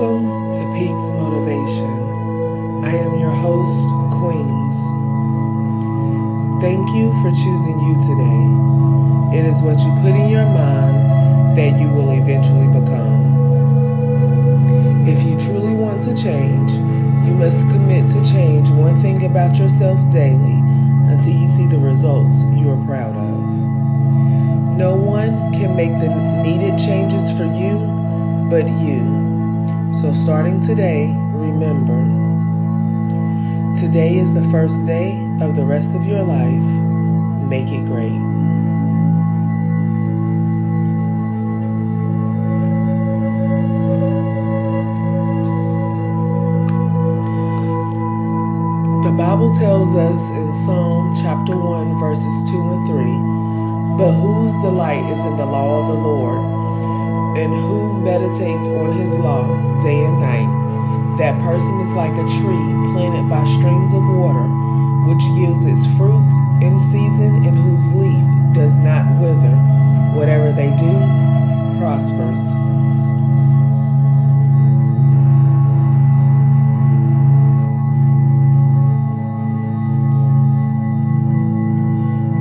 Welcome to Peaks Motivation. I am your host, Queens. Thank you for choosing you today. It is what you put in your mind that you will eventually become. If you truly want to change, you must commit to change one thing about yourself daily until you see the results you are proud of. No one can make the needed changes for you but you. So, starting today, remember today is the first day of the rest of your life. Make it great. The Bible tells us in Psalm chapter 1, verses 2 and 3 But whose delight is in the law of the Lord? And who meditates on his law day and night, that person is like a tree planted by streams of water, which yields its fruit in season and whose leaf does not wither. Whatever they do prospers.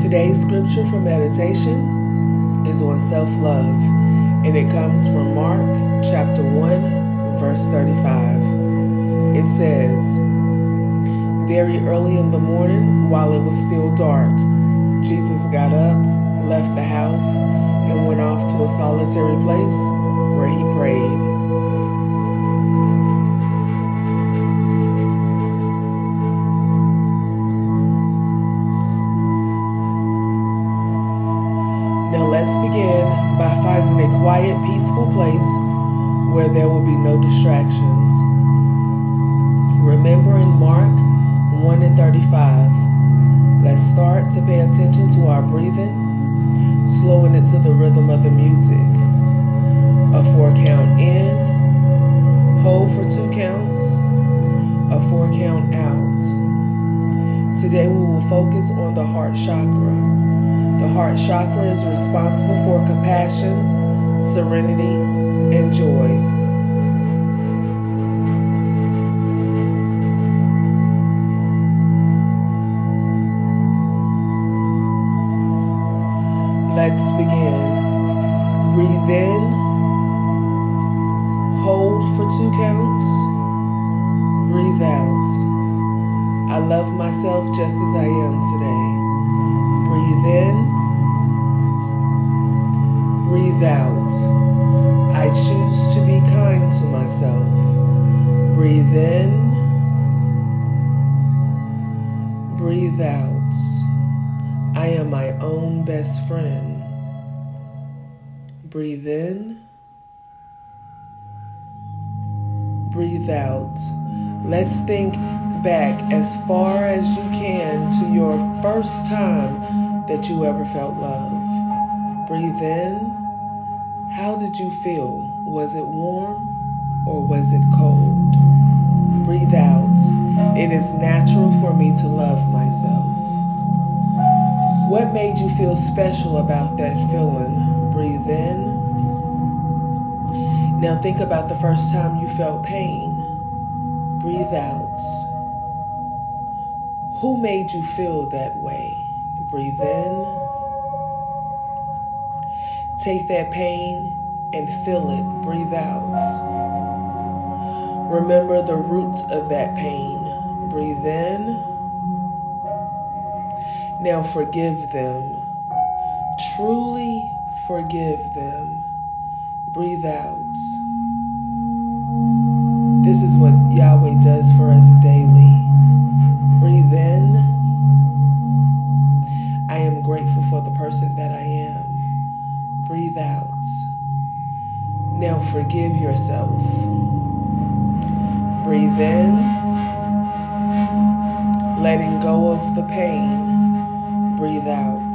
Today's scripture for meditation is on self love and it comes from Mark chapter 1, verse 35. It says, Very early in the morning, while it was still dark, Jesus got up, left the house, and went off to a solitary place where he prayed. Let's begin by finding a quiet, peaceful place where there will be no distractions. Remember in Mark 1 and 35, let's start to pay attention to our breathing, slowing it to the rhythm of the music. A four count in, hold for two counts, a four count out. Today we will focus on the heart chakra. The heart chakra is responsible for compassion, serenity, and joy. Let's begin. Breathe in, hold for two counts, breathe out. I love myself just as I am today. Breathe in. Breathe out. I choose to be kind to myself. Breathe in. Breathe out. I am my own best friend. Breathe in. Breathe out. Let's think back as far as you can to your first time that you ever felt love. Breathe in. How did you feel? Was it warm or was it cold? Breathe out. It is natural for me to love myself. What made you feel special about that feeling? Breathe in. Now think about the first time you felt pain. Breathe out. Who made you feel that way? Breathe in. Take that pain and feel it. Breathe out. Remember the roots of that pain. Breathe in. Now forgive them. Truly forgive them. Breathe out. This is what Yahweh does for us daily. Breathe out. Now forgive yourself. Breathe in. Letting go of the pain. Breathe out.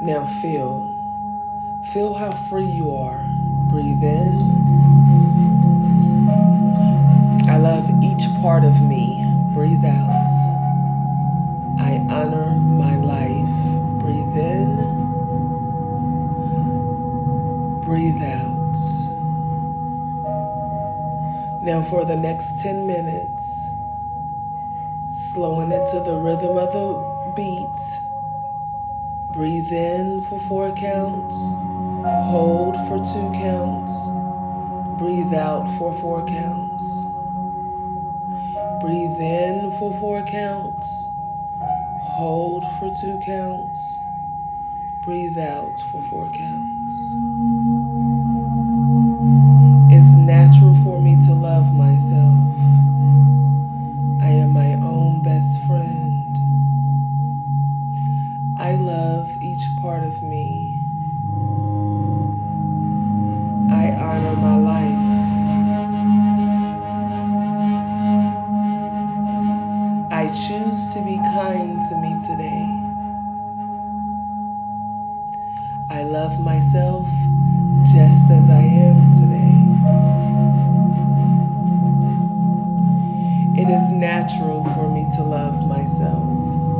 Now feel. Feel how free you are. Breathe in. I love each part of me. Breathe out. Breathe out. Now, for the next 10 minutes, slowing it to the rhythm of the beat. Breathe in for four counts, hold for two counts, breathe out for four counts. Breathe in for four counts, hold for two counts, breathe out for four counts. I love myself just as I am today. It is natural for me to love myself.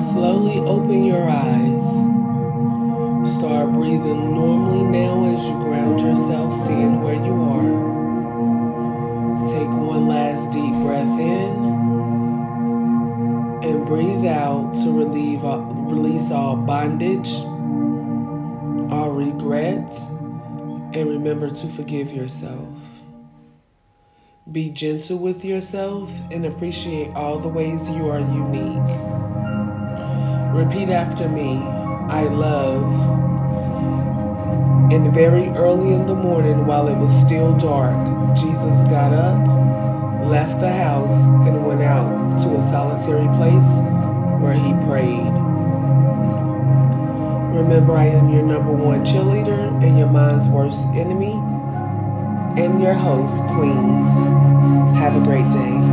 Slowly open your eyes. Start breathing normally now as you ground yourself, seeing where you are. Take one last deep breath in and breathe out to relieve, release all bondage, all regrets, and remember to forgive yourself. Be gentle with yourself and appreciate all the ways you are unique. Repeat after me I love. And very early in the morning, while it was still dark, Jesus got up, left the house, and went out to a solitary place where he prayed. Remember, I am your number one cheerleader and your mind's worst enemy, and your host, Queens. Have a great day.